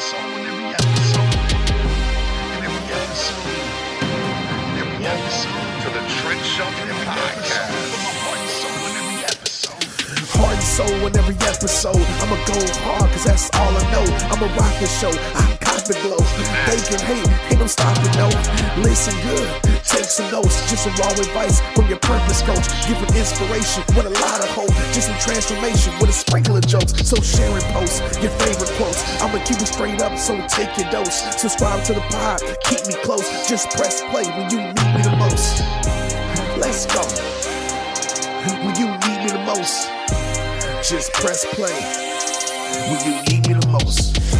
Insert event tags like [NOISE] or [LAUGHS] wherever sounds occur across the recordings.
soul in every episode. In every episode. In every episode. To the Trent Shelton Podcast. Put my heart and soul in every episode. Heart and soul in every episode. I'ma go hard, cause that's all I know. I'ma rock the show. I got the glow. They can hate, ain't no stopping, no. Listen good, take some notes. Just some raw advice from your purpose coach. Giving inspiration with a lot of hope. Just some transformation with a sprinkle of jokes. So share and post your favorite quotes. I'ma keep it straight up, so take your dose. Subscribe to the pod, keep me close. Just press play when you need me the most. Let's go. When you need me the most. Just press play when you need me the most.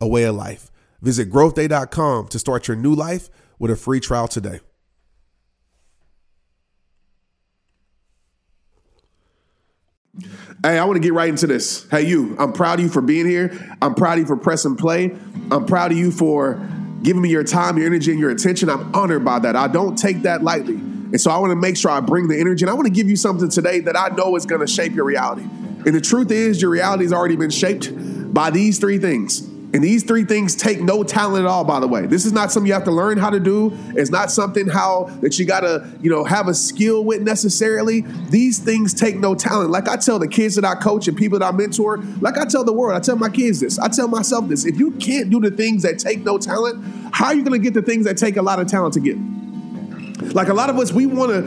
a way of life. Visit growthday.com to start your new life with a free trial today. Hey, I want to get right into this. Hey, you, I'm proud of you for being here. I'm proud of you for pressing play. I'm proud of you for giving me your time, your energy, and your attention. I'm honored by that. I don't take that lightly. And so I want to make sure I bring the energy. And I want to give you something today that I know is going to shape your reality. And the truth is, your reality has already been shaped by these three things. And these three things take no talent at all, by the way. This is not something you have to learn how to do. It's not something how that you gotta, you know, have a skill with necessarily. These things take no talent. Like I tell the kids that I coach and people that I mentor, like I tell the world, I tell my kids this, I tell myself this. If you can't do the things that take no talent, how are you gonna get the things that take a lot of talent to get? Like a lot of us, we wanna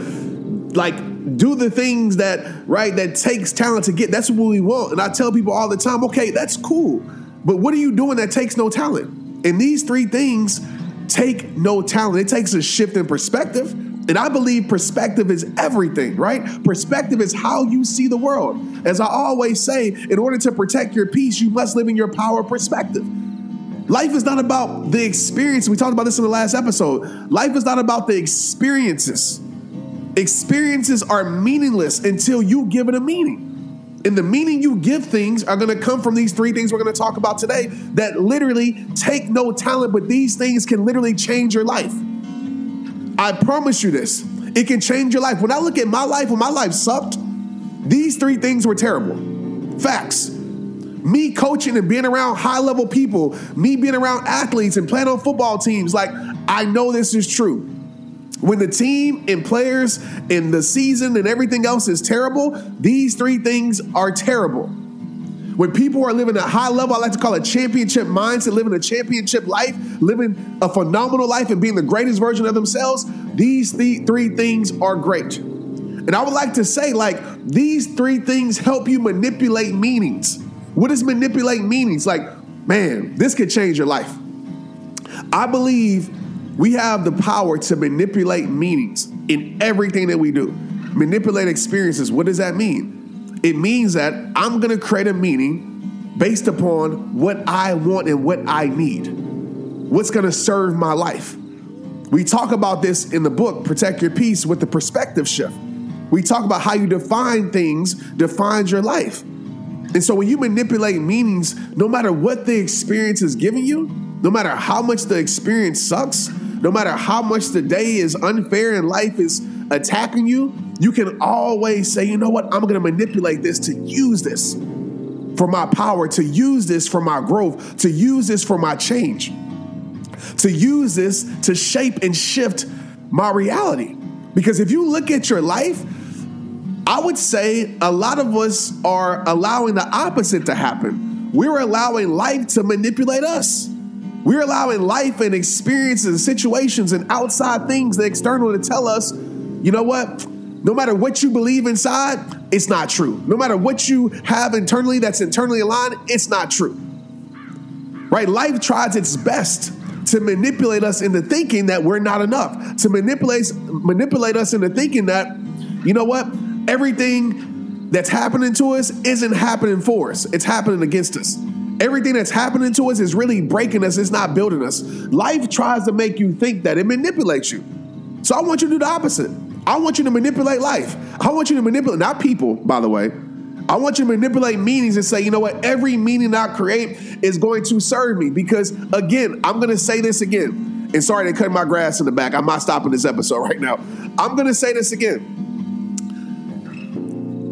like do the things that right that takes talent to get. That's what we want. And I tell people all the time, okay, that's cool. But what are you doing that takes no talent? And these three things take no talent. It takes a shift in perspective. And I believe perspective is everything, right? Perspective is how you see the world. As I always say, in order to protect your peace, you must live in your power perspective. Life is not about the experience. We talked about this in the last episode. Life is not about the experiences. Experiences are meaningless until you give it a meaning. And the meaning you give things are going to come from these three things we're going to talk about today that literally take no talent, but these things can literally change your life. I promise you this. It can change your life. When I look at my life, when my life sucked, these three things were terrible. Facts. Me coaching and being around high level people, me being around athletes and playing on football teams, like, I know this is true. When the team and players and the season and everything else is terrible, these three things are terrible. When people are living a high level, I like to call it championship mindset, living a championship life, living a phenomenal life, and being the greatest version of themselves, these th- three things are great. And I would like to say, like, these three things help you manipulate meanings. What is manipulate meanings? Like, man, this could change your life. I believe we have the power to manipulate meanings in everything that we do. Manipulate experiences. What does that mean? It means that I'm going to create a meaning based upon what I want and what I need. What's going to serve my life? We talk about this in the book, Protect Your Peace, with the perspective shift. We talk about how you define things defines your life. And so when you manipulate meanings, no matter what the experience is giving you, no matter how much the experience sucks, no matter how much the day is unfair and life is attacking you, you can always say, you know what, I'm gonna manipulate this to use this for my power, to use this for my growth, to use this for my change, to use this to shape and shift my reality. Because if you look at your life, I would say a lot of us are allowing the opposite to happen. We're allowing life to manipulate us. We're allowing life and experiences and situations and outside things, the external, to tell us, you know what? No matter what you believe inside, it's not true. No matter what you have internally that's internally aligned, it's not true. Right? Life tries its best to manipulate us into thinking that we're not enough, to manipulate manipulate us into thinking that, you know what, everything that's happening to us isn't happening for us. It's happening against us. Everything that's happening to us is really breaking us, it's not building us. Life tries to make you think that it manipulates you. So I want you to do the opposite. I want you to manipulate life. I want you to manipulate, not people, by the way. I want you to manipulate meanings and say, you know what, every meaning I create is going to serve me. Because again, I'm going to say this again. And sorry to cut my grass in the back. I'm not stopping this episode right now. I'm going to say this again.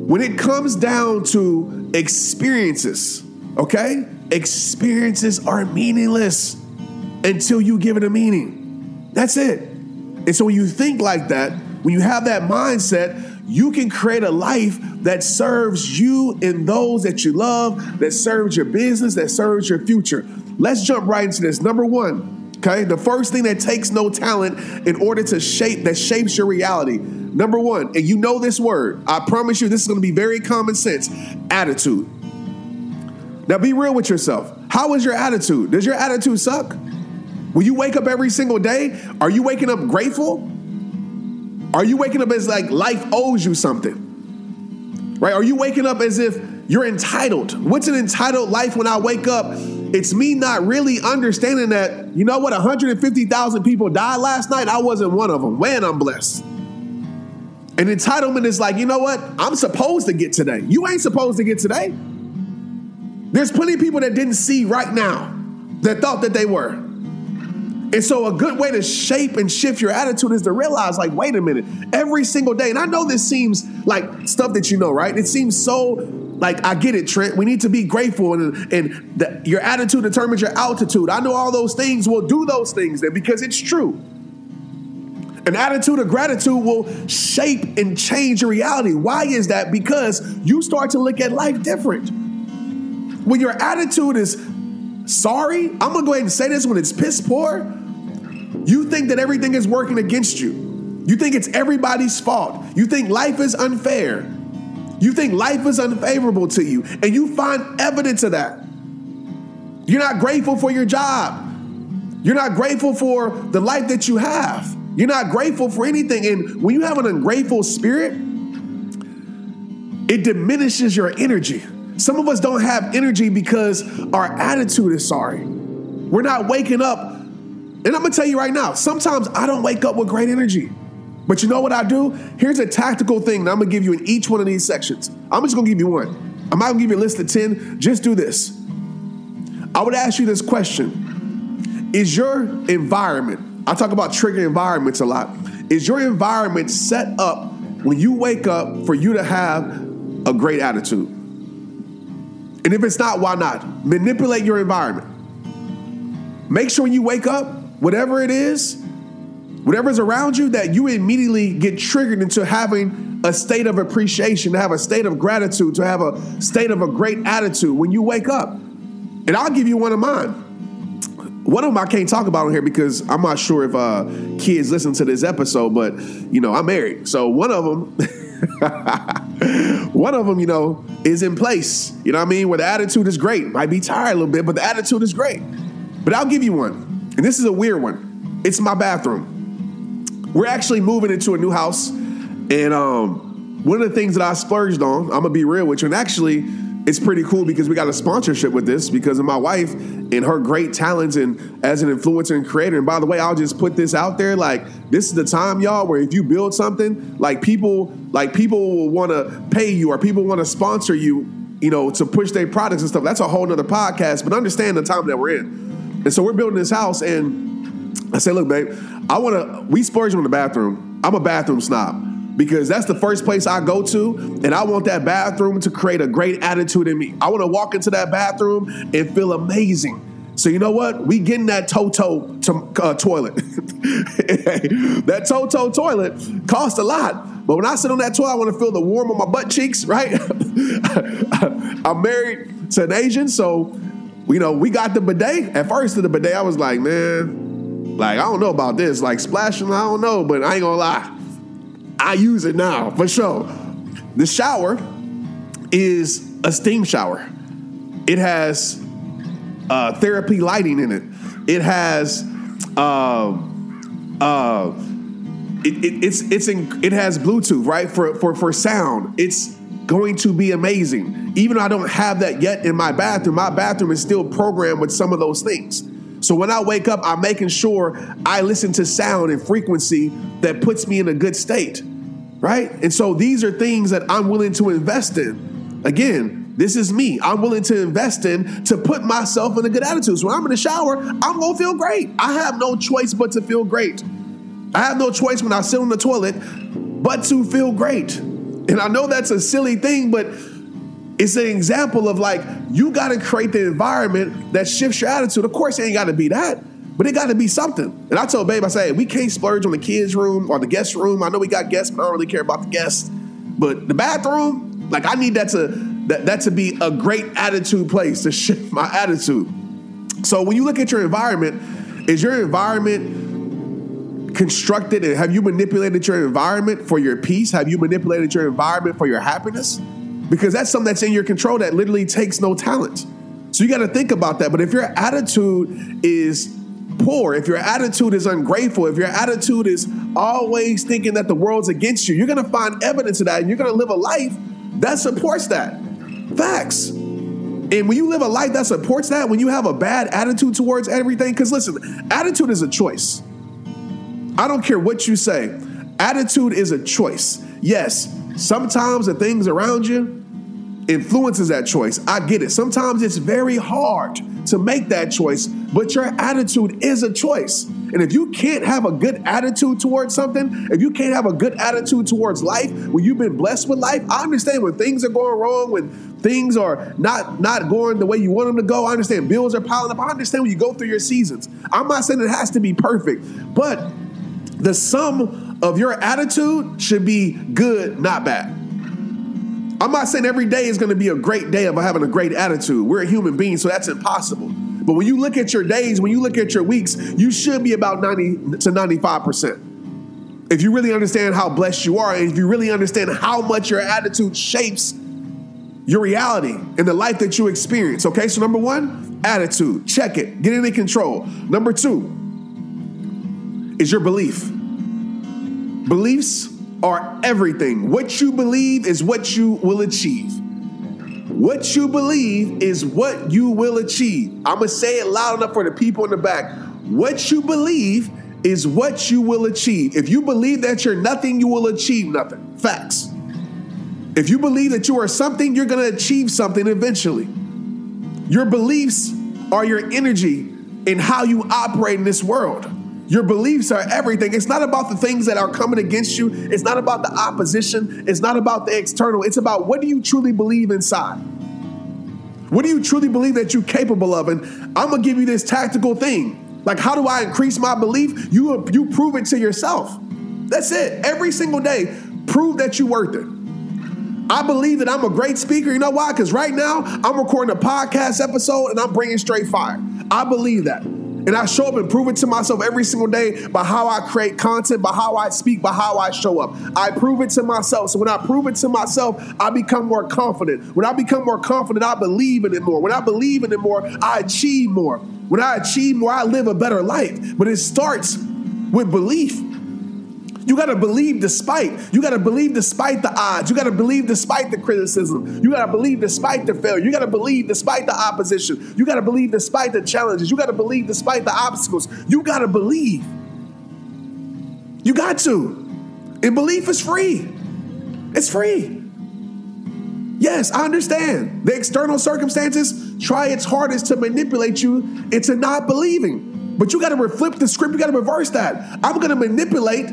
When it comes down to experiences, okay? Experiences are meaningless until you give it a meaning. That's it. And so when you think like that, when you have that mindset, you can create a life that serves you and those that you love, that serves your business, that serves your future. Let's jump right into this. Number one, okay, the first thing that takes no talent in order to shape that shapes your reality. Number one, and you know this word, I promise you, this is to be very common sense attitude. Now, be real with yourself. How is your attitude? Does your attitude suck? When you wake up every single day, are you waking up grateful? Are you waking up as like life owes you something? Right? Are you waking up as if you're entitled? What's an entitled life when I wake up? It's me not really understanding that, you know what, 150,000 people died last night. I wasn't one of them. Man, I'm blessed. And entitlement is like, you know what? I'm supposed to get today. You ain't supposed to get today. There's plenty of people that didn't see right now that thought that they were. And so, a good way to shape and shift your attitude is to realize, like, wait a minute, every single day, and I know this seems like stuff that you know, right? It seems so like, I get it, Trent. We need to be grateful, and, and the, your attitude determines your altitude. I know all those things will do those things then because it's true. An attitude of gratitude will shape and change your reality. Why is that? Because you start to look at life different. When your attitude is sorry, I'm gonna go ahead and say this when it's piss poor, you think that everything is working against you. You think it's everybody's fault. You think life is unfair. You think life is unfavorable to you, and you find evidence of that. You're not grateful for your job. You're not grateful for the life that you have. You're not grateful for anything. And when you have an ungrateful spirit, it diminishes your energy. Some of us don't have energy because our attitude is sorry. We're not waking up and I'm gonna tell you right now, sometimes I don't wake up with great energy. But you know what I do? Here's a tactical thing that I'm gonna give you in each one of these sections. I'm just gonna give you one. I'm not gonna give you a list of 10. Just do this. I would ask you this question Is your environment, I talk about trigger environments a lot, is your environment set up when you wake up for you to have a great attitude? And if it's not, why not? Manipulate your environment. Make sure when you wake up, whatever it is, whatever's around you, that you immediately get triggered into having a state of appreciation, to have a state of gratitude, to have a state of a great attitude when you wake up. And I'll give you one of mine. One of them I can't talk about on here because I'm not sure if uh, kids listen to this episode, but you know I'm married, so one of them, [LAUGHS] [LAUGHS] one of them, you know, is in place. You know what I mean? Where the attitude is great. Might be tired a little bit, but the attitude is great. But I'll give you one. And this is a weird one. It's my bathroom. We're actually moving into a new house. And um, one of the things that I splurged on, I'm gonna be real with you, and actually, it's pretty cool because we got a sponsorship with this because of my wife and her great talents and as an influencer and creator. And by the way, I'll just put this out there: like this is the time, y'all, where if you build something, like people, like people will want to pay you or people want to sponsor you, you know, to push their products and stuff. That's a whole nother podcast. But understand the time that we're in. And so we're building this house, and I say, "Look, babe, I want to. We splurge on the bathroom. I'm a bathroom snob because that's the first place I go to, and I want that bathroom to create a great attitude in me. I want to walk into that bathroom and feel amazing." So you know what? We getting that Toto to, uh, toilet. [LAUGHS] that Toto toilet costs a lot. But when I sit on that toilet, I want to feel the warm on my butt cheeks, right? [LAUGHS] I'm married to an Asian, so you know, we got the bidet. At first, to the bidet, I was like, man, like, I don't know about this. Like, splashing, I don't know, but I ain't gonna lie. I use it now, for sure. The shower is a steam shower. It has uh, therapy lighting in it. It has uh, uh, it, it, it's it's in, it has Bluetooth right for for for sound. It's going to be amazing. Even though I don't have that yet in my bathroom, my bathroom is still programmed with some of those things. So when I wake up, I'm making sure I listen to sound and frequency that puts me in a good state, right? And so these are things that I'm willing to invest in. Again, this is me. I'm willing to invest in to put myself in a good attitude. So when I'm in the shower, I'm gonna feel great. I have no choice but to feel great. I have no choice when I sit on the toilet but to feel great. And I know that's a silly thing, but it's an example of like you got to create the environment that shifts your attitude. Of course, it ain't got to be that, but it got to be something. And I told Babe, I say we can't splurge on the kids' room or the guest room. I know we got guests, but I don't really care about the guests. But the bathroom, like I need that to that, that to be a great attitude place to [LAUGHS] shift my attitude. So when you look at your environment, is your environment constructed and have you manipulated your environment for your peace? Have you manipulated your environment for your happiness? Because that's something that's in your control that literally takes no talent. So you got to think about that. But if your attitude is poor, if your attitude is ungrateful, if your attitude is always thinking that the world's against you, you're going to find evidence of that and you're going to live a life that supports that. Facts. And when you live a life that supports that, when you have a bad attitude towards everything, because listen, attitude is a choice. I don't care what you say, attitude is a choice. Yes, sometimes the things around you influences that choice. I get it. Sometimes it's very hard to make that choice, but your attitude is a choice. And if you can't have a good attitude towards something, if you can't have a good attitude towards life, when you've been blessed with life, I understand when things are going wrong, when things are not not going the way you want them to go. I understand bills are piling up. I understand when you go through your seasons. I'm not saying it has to be perfect, but the sum of your attitude should be good, not bad. I'm not saying every day is going to be a great day of having a great attitude. We're a human being, so that's impossible. But when you look at your days, when you look at your weeks, you should be about 90 to 95%. If you really understand how blessed you are, and if you really understand how much your attitude shapes your reality and the life that you experience. Okay, so number one, attitude. Check it, get it in control. Number two is your belief. Beliefs are everything. What you believe is what you will achieve. What you believe is what you will achieve. I'm going to say it loud enough for the people in the back. What you believe is what you will achieve. If you believe that you're nothing, you will achieve nothing. Facts. If you believe that you are something, you're going to achieve something eventually. Your beliefs are your energy in how you operate in this world. Your beliefs are everything. It's not about the things that are coming against you. It's not about the opposition. It's not about the external. It's about what do you truly believe inside? What do you truly believe that you're capable of? And I'm gonna give you this tactical thing. Like, how do I increase my belief? You you prove it to yourself. That's it. Every single day, prove that you're worth it. I believe that I'm a great speaker. You know why? Because right now I'm recording a podcast episode and I'm bringing straight fire. I believe that. And I show up and prove it to myself every single day by how I create content, by how I speak, by how I show up. I prove it to myself. So when I prove it to myself, I become more confident. When I become more confident, I believe in it more. When I believe in it more, I achieve more. When I achieve more, I live a better life. But it starts with belief. You got to believe despite. You got to believe despite the odds. You got to believe despite the criticism. You got to believe despite the failure. You got to believe despite the opposition. You got to believe despite the challenges. You got to believe despite the obstacles. You got to believe. You got to. And belief is free. It's free. Yes, I understand. The external circumstances try its hardest to manipulate you into not believing. But you got to flip the script. You got to reverse that. I'm going to manipulate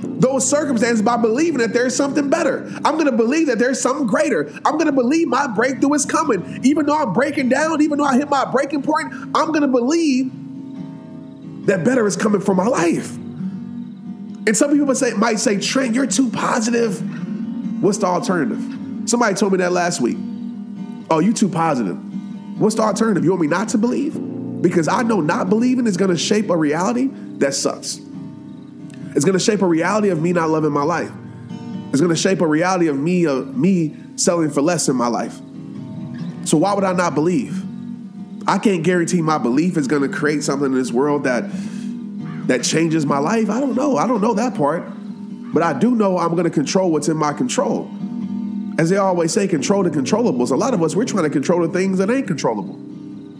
those circumstances by believing that there's something better. I'm going to believe that there's something greater. I'm going to believe my breakthrough is coming. Even though I'm breaking down, even though I hit my breaking point, I'm going to believe that better is coming for my life. And some people say, might say, Trent, you're too positive. What's the alternative? Somebody told me that last week. Oh, you too positive. What's the alternative? You want me not to believe? Because I know not believing is going to shape a reality that sucks. It's going to shape a reality of me not loving my life. It's going to shape a reality of me of me selling for less in my life. So why would I not believe? I can't guarantee my belief is going to create something in this world that that changes my life. I don't know. I don't know that part. But I do know I'm going to control what's in my control. As they always say, control the controllables. A lot of us, we're trying to control the things that ain't controllable.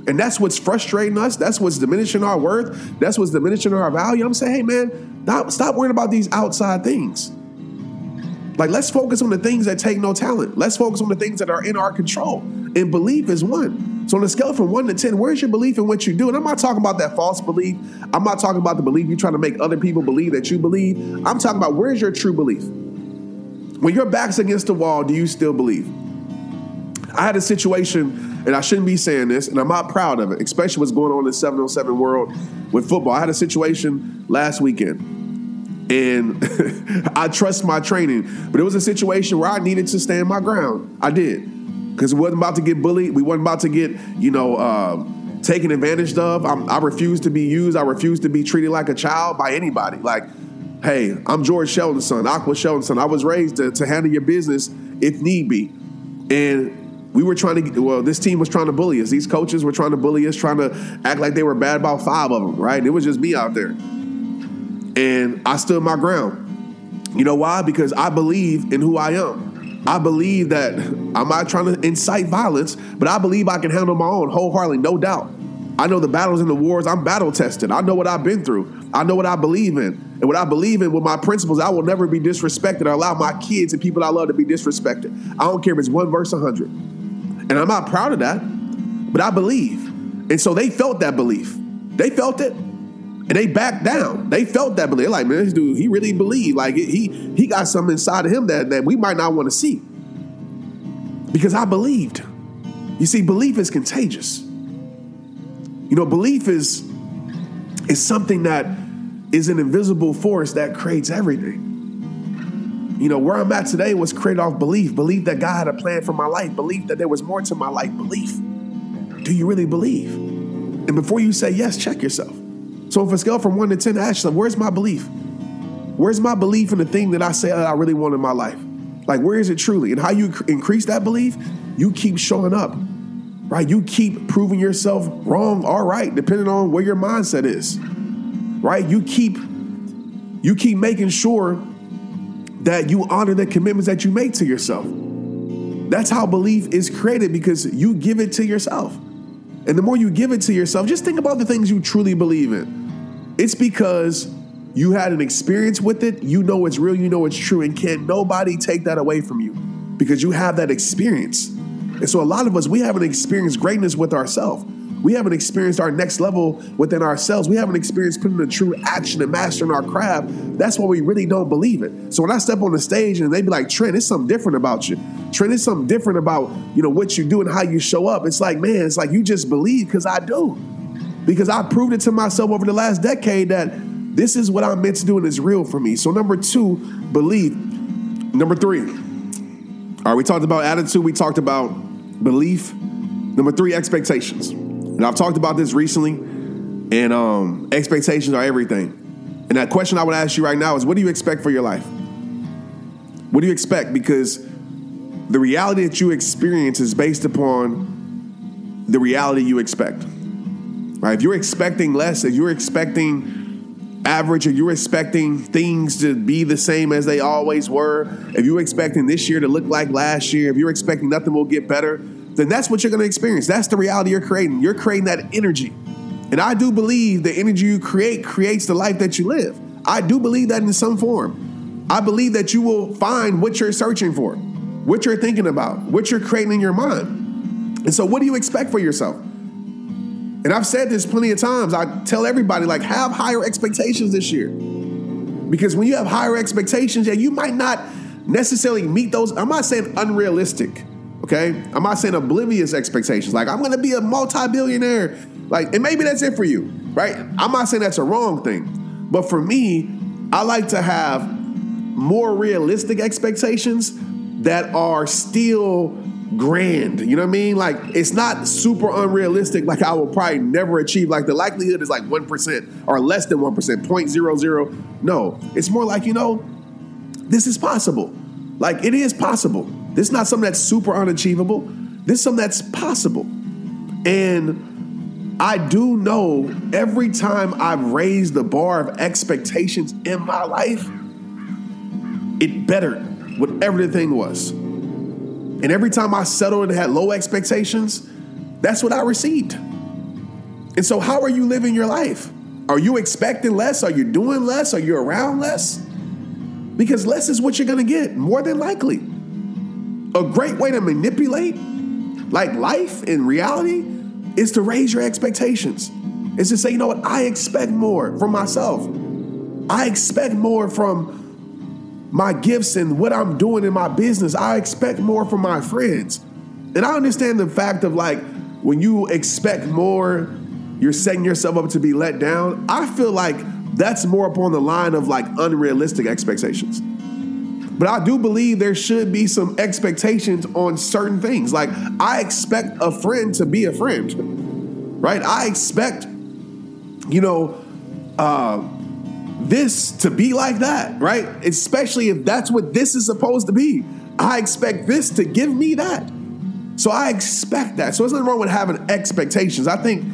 And that's what's frustrating us. That's what's diminishing our worth. That's what's diminishing our value. I'm saying, hey, man, stop, stop worrying about these outside things. Like, let's focus on the things that take no talent. Let's focus on the things that are in our control. And belief is one. So, on a scale from one to 10, where's your belief in what you do? And I'm not talking about that false belief. I'm not talking about the belief you're trying to make other people believe that you believe. I'm talking about where's your true belief? When your back's against the wall, do you still believe? I had a situation, and I shouldn't be saying this, and I'm not proud of it, especially what's going on in the 707 world with football. I had a situation last weekend and [LAUGHS] I trust my training. But it was a situation where I needed to stand my ground. I did because we wasn't about to get bullied. We wasn't about to get you know uh, taken advantage of. I'm, I refuse to be used. I refuse to be treated like a child by anybody. Like, hey, I'm George Shelton's son, Aqua Shelton's son. I was raised to, to handle your business if need be, and we were trying to well this team was trying to bully us these coaches were trying to bully us trying to act like they were bad about five of them right it was just me out there and I stood my ground. You know why? Because I believe in who I am. I believe that I'm not trying to incite violence, but I believe I can handle my own wholeheartedly, no doubt. I know the battles and the wars, I'm battle tested. I know what I've been through. I know what I believe in. And what I believe in with my principles, I will never be disrespected or allow my kids and people I love to be disrespected. I don't care if it's one verse, a hundred. And I'm not proud of that, but I believe. And so they felt that belief. They felt it. And they backed down. They felt that belief. They're like, man, this dude, he really believed. Like he he got something inside of him that, that we might not want to see. Because I believed. You see, belief is contagious. You know, belief is is something that is an invisible force that creates everything. You know, where I'm at today was created off belief. Belief that God had a plan for my life. Belief that there was more to my life. Belief. Do you really believe? And before you say yes, check yourself. So if a scale from one to 10, ask yourself, where's my belief? Where's my belief in the thing that I say that I really want in my life? Like, where is it truly? And how you increase that belief, you keep showing up, right? You keep proving yourself wrong or right, depending on where your mindset is, right? You keep, you keep making sure that you honor the commitments that you make to yourself. That's how belief is created because you give it to yourself. And the more you give it to yourself, just think about the things you truly believe in. It's because you had an experience with it, you know it's real, you know it's true, and can't nobody take that away from you because you have that experience. And so a lot of us, we haven't experienced greatness with ourselves. We haven't experienced our next level within ourselves. We haven't experienced putting the true action and mastering our craft. That's why we really don't believe it. So when I step on the stage and they be like, Trent, it's something different about you. Trent, it's something different about, you know, what you do and how you show up. It's like, man, it's like you just believe because I do. Because I proved it to myself over the last decade that this is what I'm meant to do and it's real for me. So number two, believe. Number three. All right, we talked about attitude, we talked about belief. Number three, expectations. And I've talked about this recently, and um, expectations are everything. And that question I would ask you right now is what do you expect for your life? What do you expect? Because the reality that you experience is based upon the reality you expect. Right? If you're expecting less, if you're expecting average, or you're expecting things to be the same as they always were, if you're expecting this year to look like last year, if you're expecting nothing will get better, then that's what you're going to experience. That's the reality you're creating. You're creating that energy. And I do believe the energy you create creates the life that you live. I do believe that in some form. I believe that you will find what you're searching for, what you're thinking about, what you're creating in your mind. And so, what do you expect for yourself? And I've said this plenty of times. I tell everybody, like, have higher expectations this year. Because when you have higher expectations, yeah, you might not necessarily meet those. I'm not saying unrealistic. Okay, I'm not saying oblivious expectations. Like I'm to be a multi-billionaire. Like, and maybe that's it for you, right? I'm not saying that's a wrong thing, but for me, I like to have more realistic expectations that are still grand. You know what I mean? Like it's not super unrealistic. Like I will probably never achieve. Like the likelihood is like one percent or less than one percent, point zero zero. No, it's more like you know, this is possible. Like it is possible. This is not something that's super unachievable. This is something that's possible. And I do know every time I've raised the bar of expectations in my life, it bettered whatever the thing was. And every time I settled and had low expectations, that's what I received. And so, how are you living your life? Are you expecting less? Are you doing less? Are you around less? Because less is what you're gonna get, more than likely. A great way to manipulate, like life in reality, is to raise your expectations. Is to say, you know what, I expect more from myself. I expect more from my gifts and what I'm doing in my business. I expect more from my friends. And I understand the fact of like when you expect more, you're setting yourself up to be let down. I feel like that's more upon the line of like unrealistic expectations. But I do believe there should be some expectations on certain things. Like, I expect a friend to be a friend, right? I expect, you know, uh, this to be like that, right? Especially if that's what this is supposed to be. I expect this to give me that. So I expect that. So there's nothing wrong with having expectations. I think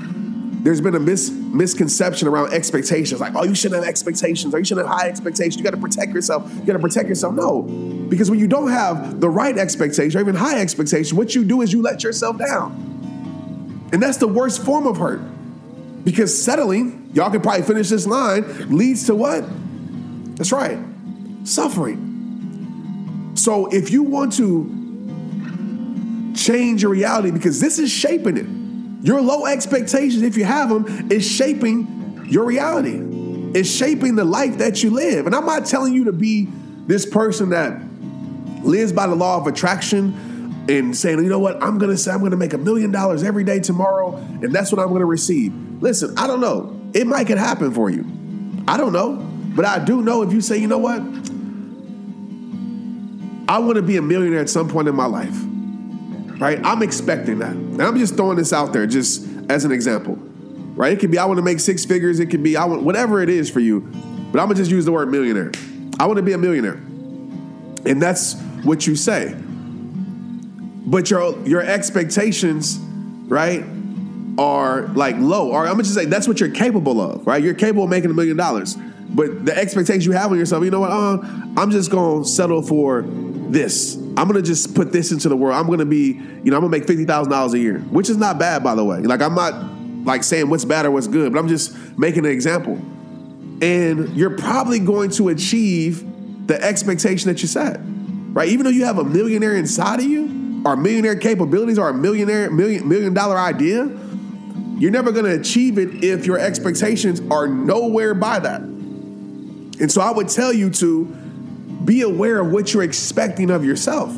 there's been a mis- misconception around expectations like oh you shouldn't have expectations or you shouldn't have high expectations you got to protect yourself you got to protect yourself no because when you don't have the right expectation or even high expectation what you do is you let yourself down and that's the worst form of hurt because settling y'all can probably finish this line leads to what that's right suffering so if you want to change your reality because this is shaping it your low expectations, if you have them, is shaping your reality. It's shaping the life that you live. And I'm not telling you to be this person that lives by the law of attraction and saying, you know what, I'm gonna say I'm gonna make a million dollars every day tomorrow, and that's what I'm gonna receive. Listen, I don't know. It might could happen for you. I don't know. But I do know if you say, you know what, I wanna be a millionaire at some point in my life right? I'm expecting that. And I'm just throwing this out there just as an example, right? It could be I want to make six figures. It could be I want whatever it is for you, but I'm gonna just use the word millionaire. I want to be a millionaire, and that's what you say. But your your expectations, right, are like low. Or I'm gonna just say that's what you're capable of, right? You're capable of making a million dollars, but the expectations you have on yourself, you know what? Uh, I'm just gonna settle for this. I'm gonna just put this into the world. I'm gonna be, you know, I'm gonna make fifty thousand dollars a year, which is not bad, by the way. Like I'm not like saying what's bad or what's good, but I'm just making an example. And you're probably going to achieve the expectation that you set, right? Even though you have a millionaire inside of you, or millionaire capabilities, or a millionaire million million dollar idea, you're never gonna achieve it if your expectations are nowhere by that. And so I would tell you to be aware of what you're expecting of yourself.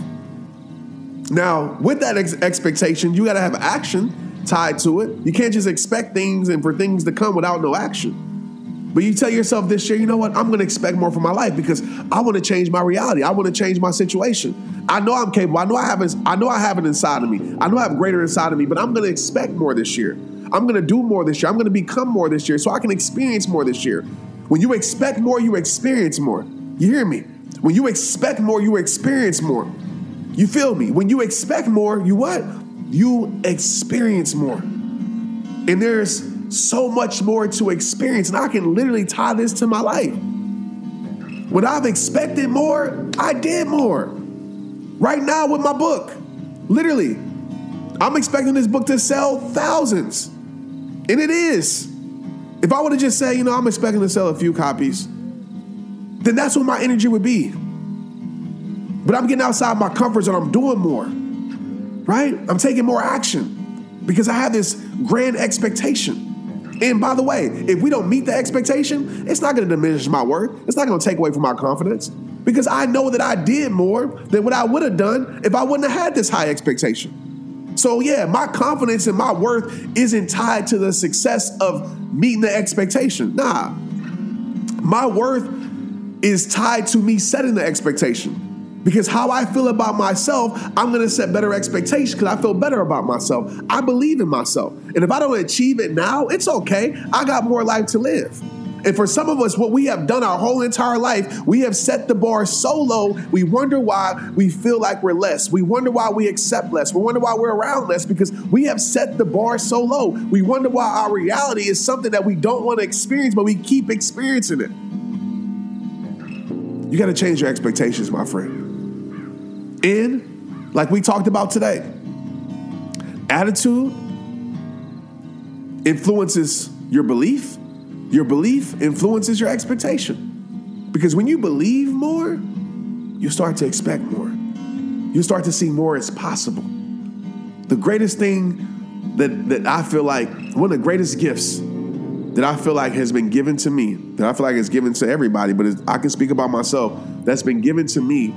Now, with that ex- expectation, you got to have action tied to it. You can't just expect things and for things to come without no action. But you tell yourself this year, you know what? I'm going to expect more from my life because I want to change my reality. I want to change my situation. I know I'm capable. I know I have I know I have it inside of me. I know I have greater inside of me, but I'm going to expect more this year. I'm going to do more this year. I'm going to become more this year so I can experience more this year. When you expect more, you experience more. You hear me? When you expect more, you experience more. You feel me? When you expect more, you what? You experience more. And there's so much more to experience. And I can literally tie this to my life. When I've expected more, I did more. Right now with my book, literally, I'm expecting this book to sell thousands. And it is. If I would have just said, you know, I'm expecting to sell a few copies, then that's what my energy would be. But I'm getting outside my comfort zone, I'm doing more, right? I'm taking more action because I have this grand expectation. And by the way, if we don't meet the expectation, it's not gonna diminish my worth. It's not gonna take away from my confidence because I know that I did more than what I would have done if I wouldn't have had this high expectation. So, yeah, my confidence and my worth isn't tied to the success of meeting the expectation. Nah, my worth is tied to me setting the expectation. Because how I feel about myself, I'm gonna set better expectations because I feel better about myself. I believe in myself. And if I don't achieve it now, it's okay. I got more life to live. And for some of us, what we have done our whole entire life, we have set the bar so low, we wonder why we feel like we're less. We wonder why we accept less. We wonder why we're around less because we have set the bar so low. We wonder why our reality is something that we don't want to experience, but we keep experiencing it. You got to change your expectations, my friend. And like we talked about today, attitude influences your belief. Your belief influences your expectation. Because when you believe more, you start to expect more. You start to see more as possible. The greatest thing that, that I feel like, one of the greatest gifts that I feel like has been given to me, that I feel like is given to everybody, but I can speak about myself, that's been given to me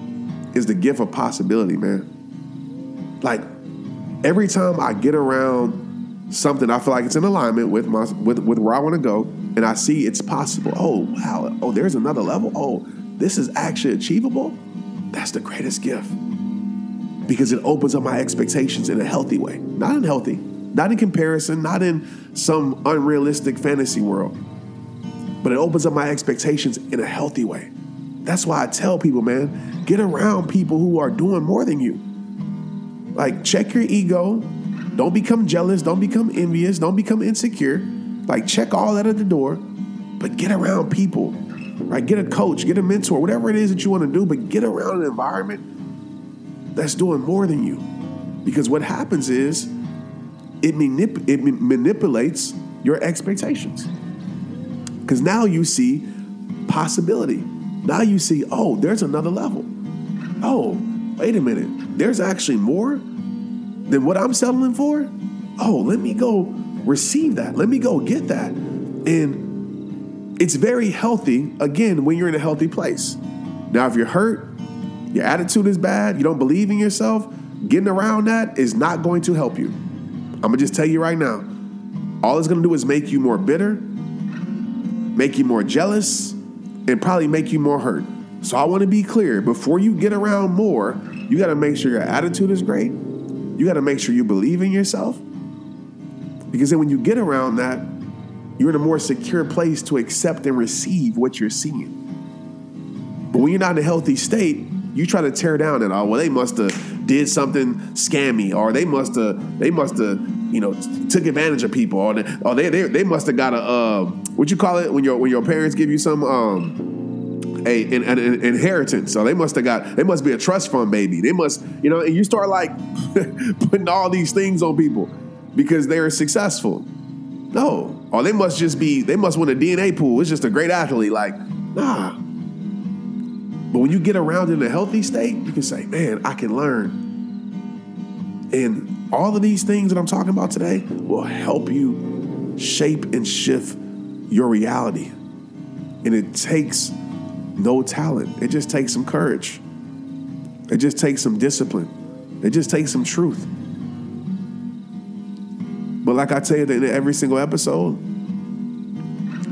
is the gift of possibility, man. Like every time I get around something, I feel like it's in alignment with my with, with where I want to go, and I see it's possible. Oh wow! Oh, there's another level. Oh, this is actually achievable. That's the greatest gift because it opens up my expectations in a healthy way, not unhealthy, not in comparison, not in some unrealistic fantasy world, but it opens up my expectations in a healthy way. That's why I tell people, man, get around people who are doing more than you. Like, check your ego. Don't become jealous. Don't become envious. Don't become insecure. Like, check all that at the door. But get around people, right? Get a coach, get a mentor, whatever it is that you want to do, but get around an environment that's doing more than you. Because what happens is it, manip- it ma- manipulates your expectations. Because now you see possibility. Now you see, oh, there's another level. Oh, wait a minute. There's actually more than what I'm settling for. Oh, let me go receive that. Let me go get that. And it's very healthy, again, when you're in a healthy place. Now, if you're hurt, your attitude is bad, you don't believe in yourself, getting around that is not going to help you. I'm gonna just tell you right now. All it's gonna do is make you more bitter, make you more jealous, and probably make you more hurt. So I wanna be clear before you get around more, you gotta make sure your attitude is great. You gotta make sure you believe in yourself. Because then when you get around that, you're in a more secure place to accept and receive what you're seeing. But when you're not in a healthy state, you try to tear down and oh well they must have did something scammy or they must have they must have you know t- took advantage of people or they or they they, they must have got a uh, what you call it when your when your parents give you some um a an, an inheritance so they must have got they must be a trust fund baby. They must you know and you start like [LAUGHS] putting all these things on people because they're successful. No. Or they must just be they must win a DNA pool. It's just a great athlete like nah. But when you get around in a healthy state, you can say, man, I can learn. And all of these things that I'm talking about today will help you shape and shift your reality. And it takes no talent, it just takes some courage, it just takes some discipline, it just takes some truth. But like I tell you in every single episode,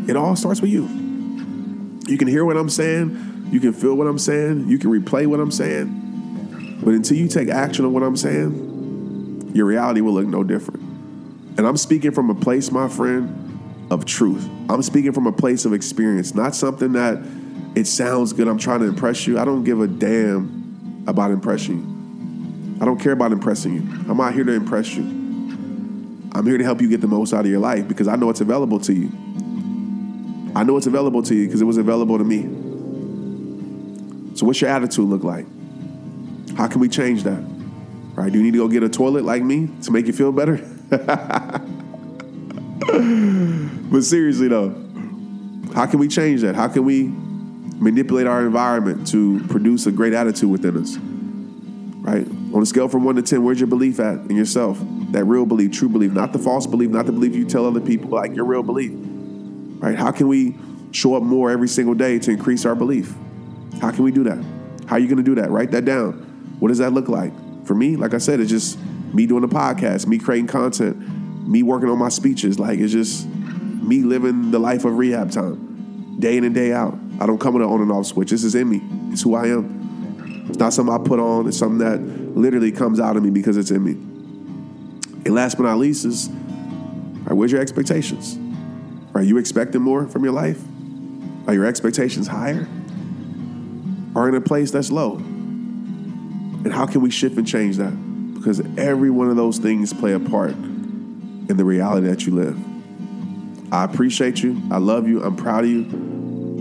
it all starts with you. You can hear what I'm saying, you can feel what I'm saying, you can replay what I'm saying. But until you take action on what I'm saying, your reality will look no different. And I'm speaking from a place, my friend, of truth. I'm speaking from a place of experience, not something that it sounds good. I'm trying to impress you. I don't give a damn about impressing you. I don't care about impressing you. I'm out here to impress you. I'm here to help you get the most out of your life because I know it's available to you. I know it's available to you because it was available to me. So, what's your attitude look like? How can we change that? Right? Do you need to go get a toilet like me to make you feel better? [LAUGHS] but seriously, though, how can we change that? How can we manipulate our environment to produce a great attitude within us? Right? On a scale from one to 10, where's your belief at in yourself? That real belief, true belief, not the false belief, not the belief you tell other people, like your real belief. Right? How can we show up more every single day to increase our belief? How can we do that? How are you going to do that? Write that down. What does that look like? For me, like I said, it's just me doing a podcast, me creating content, me working on my speeches. Like it's just me living the life of rehab time, day in and day out. I don't come with an on and off switch. This is in me. It's who I am. It's not something I put on. It's something that literally comes out of me because it's in me. And last but not least is, right, where's your expectations? Are you expecting more from your life? Are your expectations higher? Or in a place that's low? And how can we shift and change that? Because every one of those things play a part in the reality that you live. I appreciate you. I love you. I'm proud of you.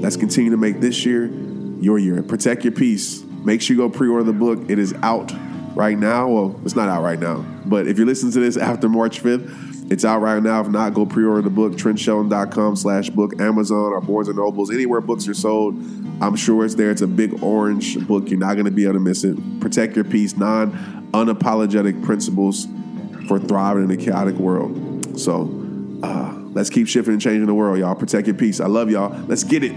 Let's continue to make this year your year. Protect your peace. Make sure you go pre order the book. It is out right now. Well, it's not out right now, but if you're listening to this after March 5th, it's out right now. If not, go pre-order the book, trentshelton.com slash book, Amazon or Barnes & Nobles, anywhere books are sold. I'm sure it's there. It's a big orange book. You're not going to be able to miss it. Protect your peace, non-unapologetic principles for thriving in a chaotic world. So uh, let's keep shifting and changing the world, y'all. Protect your peace. I love y'all. Let's get it.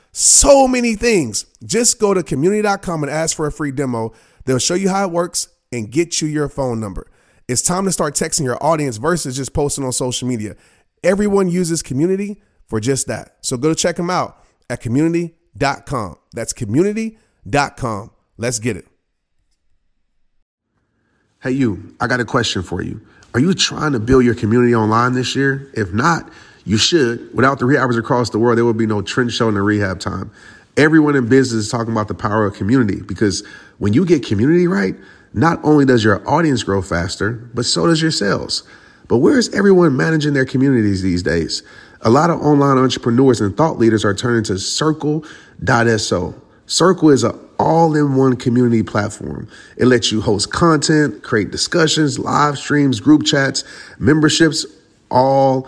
so many things. Just go to community.com and ask for a free demo. They'll show you how it works and get you your phone number. It's time to start texting your audience versus just posting on social media. Everyone uses community for just that. So go to check them out at community.com. That's community.com. Let's get it. Hey, you, I got a question for you. Are you trying to build your community online this year? If not, you should. Without the rehabbers across the world, there would be no Trent Shelton the rehab time. Everyone in business is talking about the power of community because when you get community right, not only does your audience grow faster, but so does your sales. But where is everyone managing their communities these days? A lot of online entrepreneurs and thought leaders are turning to Circle.so. Circle is an all in one community platform. It lets you host content, create discussions, live streams, group chats, memberships, all